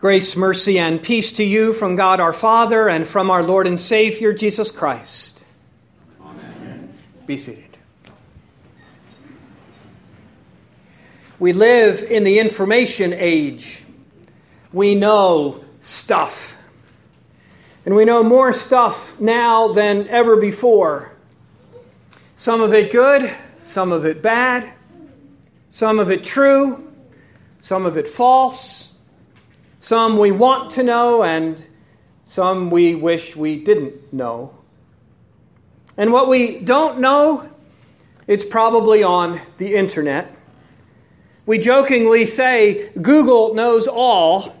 Grace, mercy, and peace to you from God our Father and from our Lord and Savior Jesus Christ. Amen. Be seated. We live in the information age. We know stuff. And we know more stuff now than ever before. Some of it good, some of it bad, some of it true, some of it false some we want to know, and some we wish we didn't know. And what we don't know, it's probably on the internet. We jokingly say Google knows all,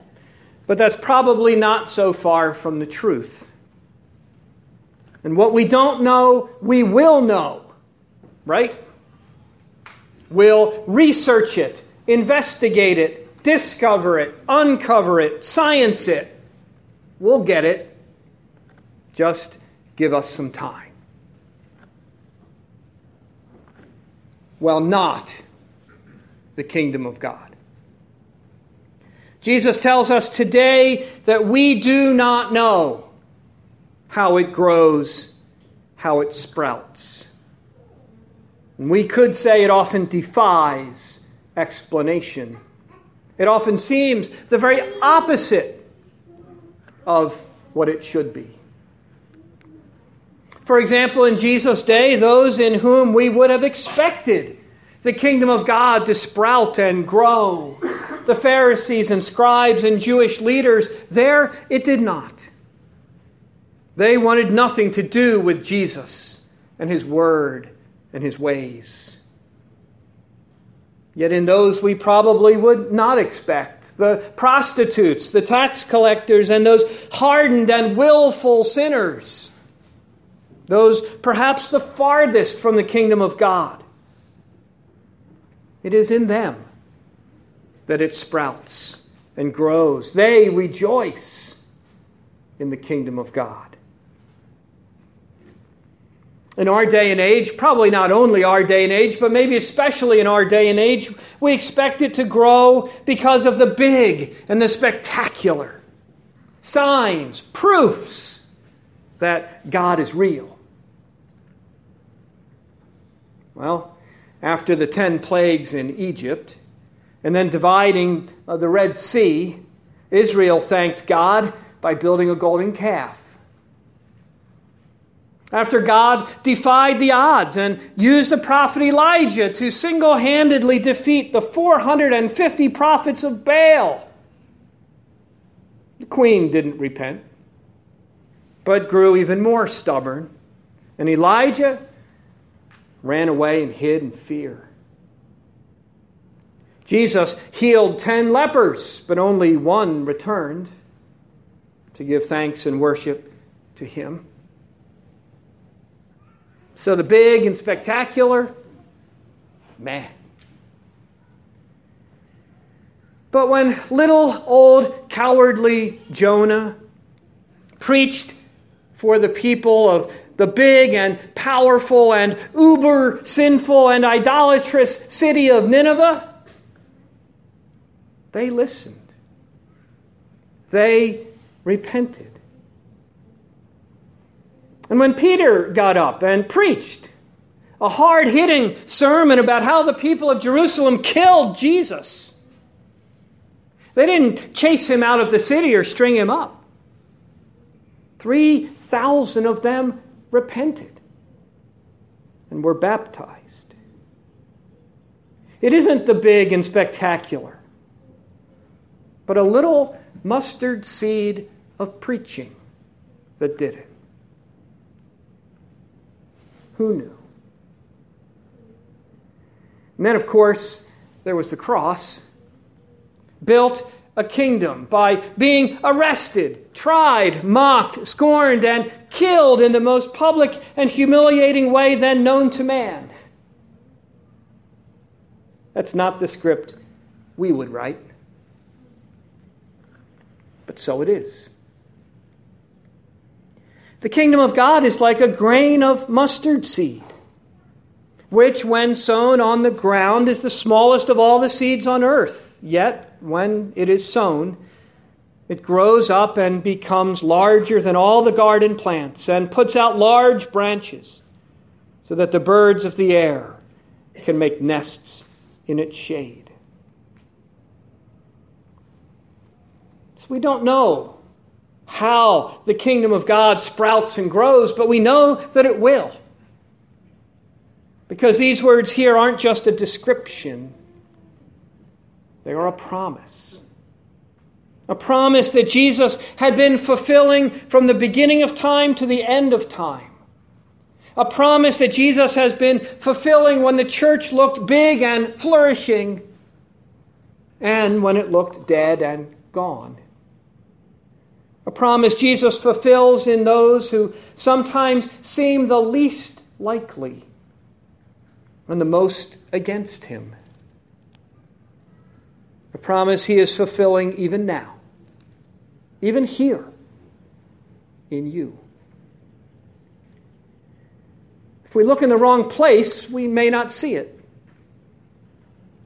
but that's probably not so far from the truth. And what we don't know, we will know, right? We'll research it, investigate it, discover it, uncover it, science it. We'll get it. Just give us some time. Well, not the kingdom of God. Jesus tells us today that we do not know how it grows, how it sprouts. We could say it often defies explanation it often seems the very opposite of what it should be. For example, in Jesus' day, those in whom we would have expected the kingdom of God to sprout and grow, the Pharisees and scribes and Jewish leaders, there it did not. They wanted nothing to do with Jesus and his word and his ways. Yet in those we probably would not expect the prostitutes, the tax collectors, and those hardened and willful sinners, those perhaps the farthest from the kingdom of God. It is in them that it sprouts and grows. They rejoice in the kingdom of God in our day and age, probably not only our day and age, but maybe especially in our day and age, we expect it to grow because of the big and the spectacular signs, proofs that God is real. Well, after the ten plagues in Egypt, and then dividing uh, the Red Sea, Israel thanked God by building a golden calf. After God defied the odds and used the prophet Elijah to single handedly defeat the 450 prophets of Baal, the queen didn't repent, but grew even more stubborn. And Elijah ran away and hid in fear. Jesus healed 10 lepers, but only one returned to give thanks and worship to him. So the big and spectacular, man. But when little old cowardly Jonah preached for the people of the big and powerful and uber sinful and idolatrous city of Nineveh, they listened. They repented. And when Peter got up and preached a hard hitting sermon about how the people of Jerusalem killed Jesus, they didn't chase him out of the city or string him up. 3,000 of them repented and were baptized. It isn't the big and spectacular, but a little mustard seed of preaching that did it. Who knew? And then, of course, there was the cross. Built a kingdom by being arrested, tried, mocked, scorned, and killed in the most public and humiliating way then known to man. That's not the script we would write. But so it is. The kingdom of God is like a grain of mustard seed, which, when sown on the ground, is the smallest of all the seeds on earth. Yet, when it is sown, It grows up and becomes larger than all the garden plants and puts out large branches so that the birds of the air can make nests in its shade. So we don't know how the kingdom of God sprouts and grows, but we know that it will. Because these words here aren't just a description, they are a promise. A promise that Jesus had been fulfilling from the beginning of time to the end of time. A promise that Jesus has been fulfilling when the church looked big and flourishing and when it looked dead and gone. A promise Jesus fulfills in those who sometimes seem the least likely and the most against him. A promise he is fulfilling even now even here in you. If we look in the wrong place, we may not see it.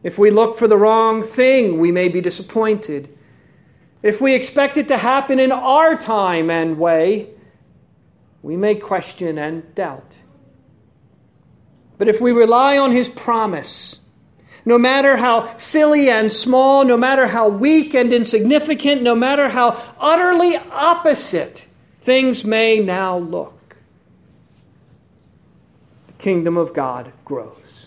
If we look for the wrong thing, we may be disappointed. If we expect it to happen in our time and way, we may question and doubt. But if we rely on His promise, no matter how silly and small, no matter how weak and insignificant, no matter how utterly opposite things may now look, the kingdom of God grows.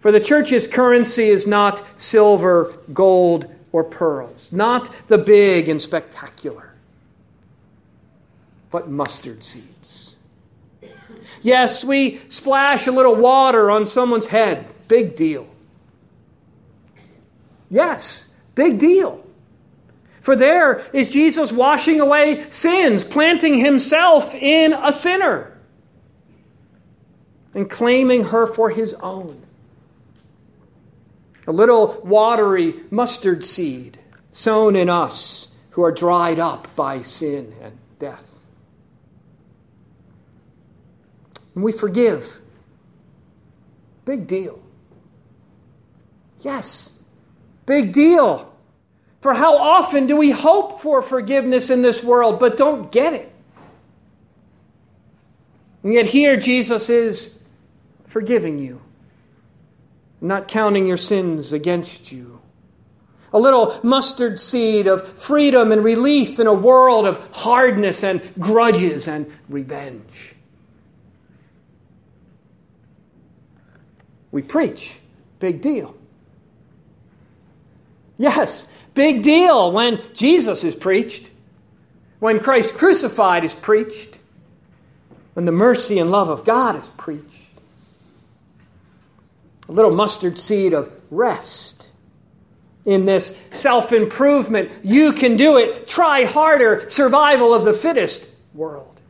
For the church's currency is not silver, gold, or pearls, not the big and spectacular, but mustard seeds. Yes, we splash a little water on someone's head. Big deal. Yes, big deal. For there is Jesus washing away sins, planting himself in a sinner, and claiming her for his own. A little watery mustard seed sown in us who are dried up by sin and death. and we forgive. Big deal. Yes, big deal. For how often do we hope for forgiveness in this world but don't get it? And yet, here Jesus is forgiving you, not counting your sins against you. A little mustard seed of freedom and relief in a world of hardness and grudges and revenge. we preach. Big deal. Yes, big deal when Jesus is preached, when Christ crucified is preached, when the mercy and love of God is preached. A little mustard seed of rest in this self improvement, you can do it, try harder, survival of the fittest world.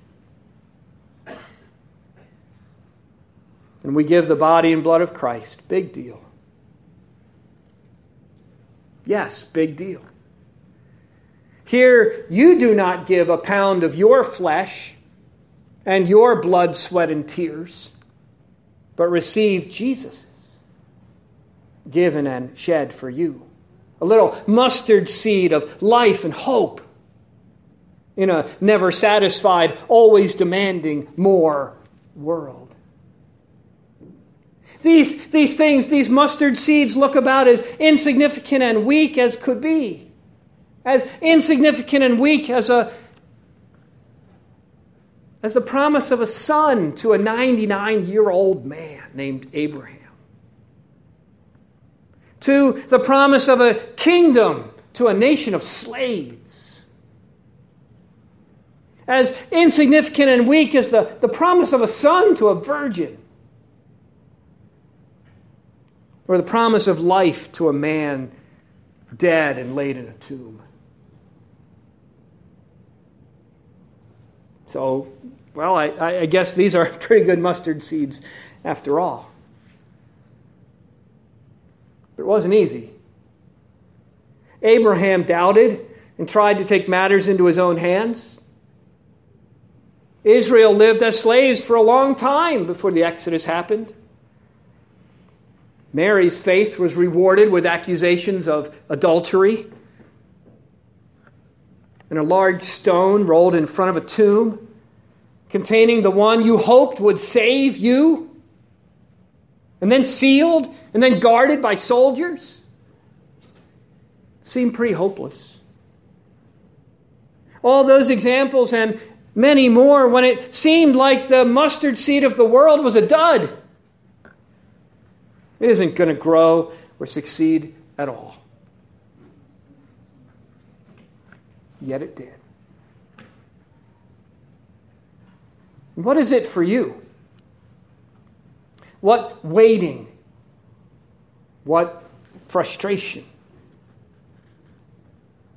and we give the body and blood of Christ. Big deal. Yes, big deal. Here, you do not give a pound of your flesh and your blood, sweat, and tears, but receive Jesus' given and shed for you. A little mustard seed of life and hope in a never satisfied, always demanding more world. These, these things, these mustard seeds, look about as insignificant and weak as could be. As insignificant and weak as a as the promise of a son to a 99 year old man named Abraham. To the promise of a kingdom to a nation of slaves. As insignificant and weak as the, the promise of a son to a virgin. or the promise of life to a man dead and laid in a tomb. So, well, I, I guess these are pretty good mustard seeds after all. But it wasn't easy. Abraham doubted and tried to take matters into his own hands. Israel lived as slaves for a long time before the Exodus happened. Mary's faith was rewarded with accusations of adultery. and a large stone rolled in front of a tomb containing the one you hoped would save you, and then sealed and then guarded by soldiers? Seemed pretty hopeless. All those examples and many more when it seemed like the mustard seed of the world was a dud. It isn't going to grow or succeed at all. Yet it did. What is it for you? What waiting? What frustration?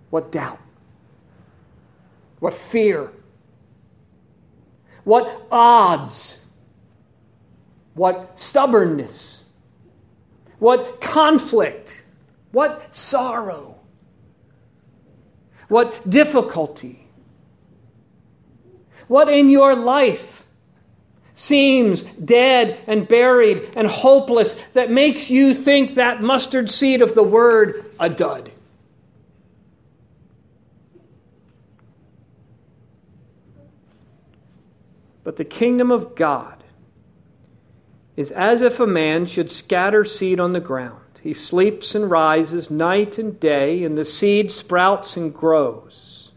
What doubt? What fear? What odds? What stubbornness? What conflict? What sorrow? What difficulty? What in your life seems dead and buried and hopeless that makes you think that mustard seed of the word a dud? But the kingdom of God is as if a man should scatter seed on the ground. He sleeps and rises night and day, and the seed sprouts and grows.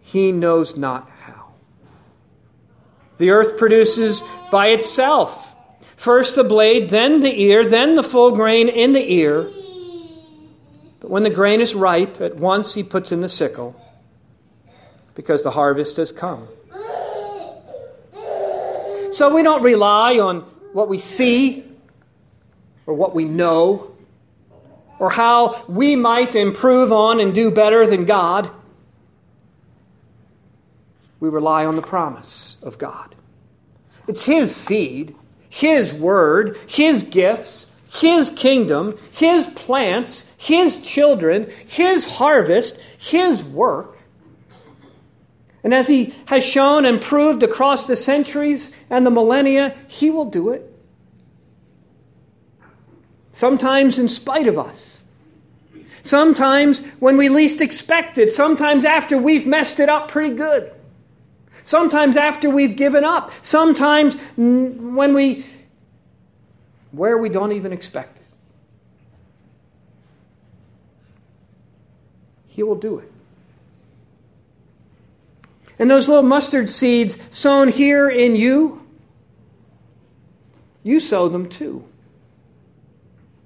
He knows not. The earth produces by itself first the blade, then the ear, then the full grain in the ear. But when the grain is ripe, at once he puts in the sickle, because the harvest has come. So we don't rely on what we see or what we know or how we might improve on and do better than God. We rely on the promise of God. It's His seed, His word, His gifts, His kingdom, His plants, His children, His harvest, His work. And as he has shown and proved across the centuries and the millennia, he will do it. Sometimes in spite of us. Sometimes when we least expect it. Sometimes after we've messed it up pretty good. Sometimes after we've given up. Sometimes when we, where we don't even expect it. He will do it. And those little mustard seeds sown here in you, you sow them too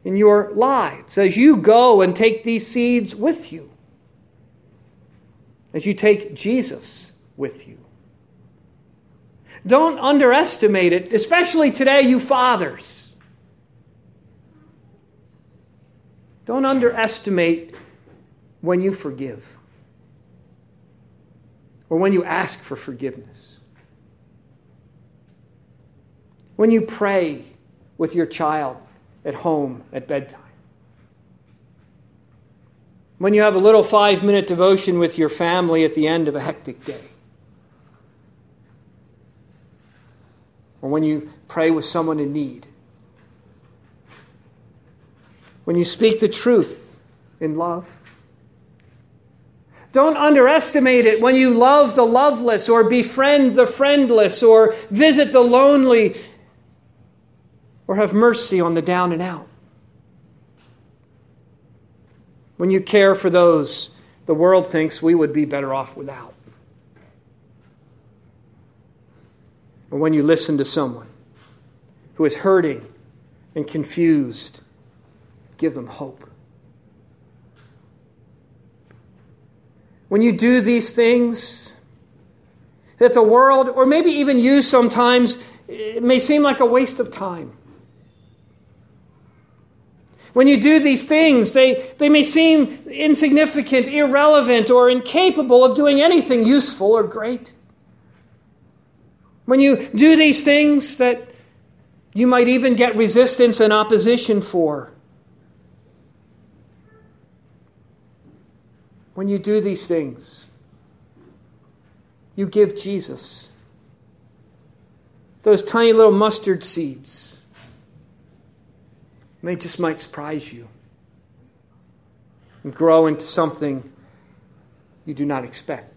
in your lives as you go and take these seeds with you, as you take Jesus with you. Don't underestimate it, especially today, you fathers. Don't underestimate when you forgive or when you ask for forgiveness. When you pray with your child at home at bedtime. When you have a little five minute devotion with your family at the end of a hectic day. Or when you pray with someone in need. When you speak the truth in love. Don't underestimate it when you love the loveless or befriend the friendless or visit the lonely or have mercy on the down and out. When you care for those the world thinks we would be better off without. Or when you listen to someone who is hurting and confused, give them hope. when you do these things that the world, or maybe even you sometimes, it may seem like a waste of time. When you do these things, they, they may seem insignificant, irrelevant, or incapable of doing anything useful or great. When you do these things that you might even get resistance and opposition for, when you do these things, you give Jesus those tiny little mustard seeds. They just might surprise you and grow into something you do not expect.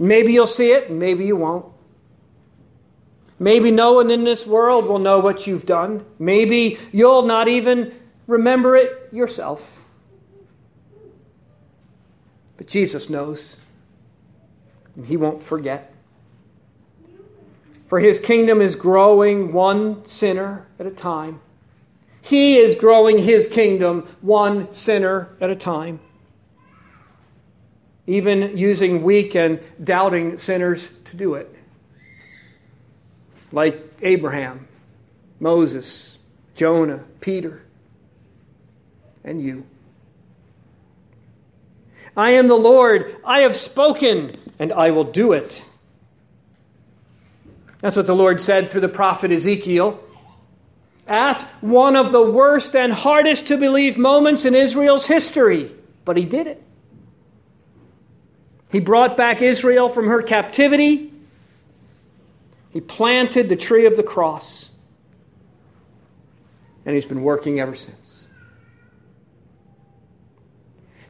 Maybe you'll see it, maybe you won't. Maybe no one in this world will know what you've done. Maybe you'll not even remember it yourself. But Jesus knows, and He won't forget. For His kingdom is growing one sinner at a time. He is growing His kingdom one sinner at a time. Even using weak and doubting sinners to do it like Abraham, Moses, Jonah, Peter, and you. I am the Lord, I have spoken, and I will do it. That's what the Lord said through the prophet Ezekiel. At one of the worst and hardest to believe moments in Israel's history, but he did it. He brought back Israel from her captivity he planted the tree of the cross, and he's been working ever since.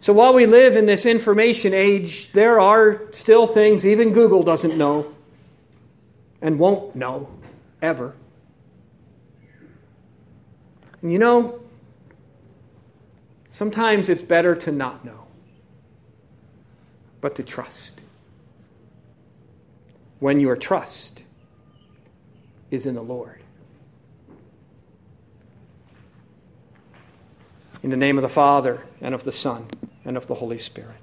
So while we live in this information age, there are still things even Google doesn't know and won't know ever. And you know, sometimes it's better to not know, but to trust. When your trust is in the Lord. In the name of the Father, and of the Son, and of the Holy Spirit.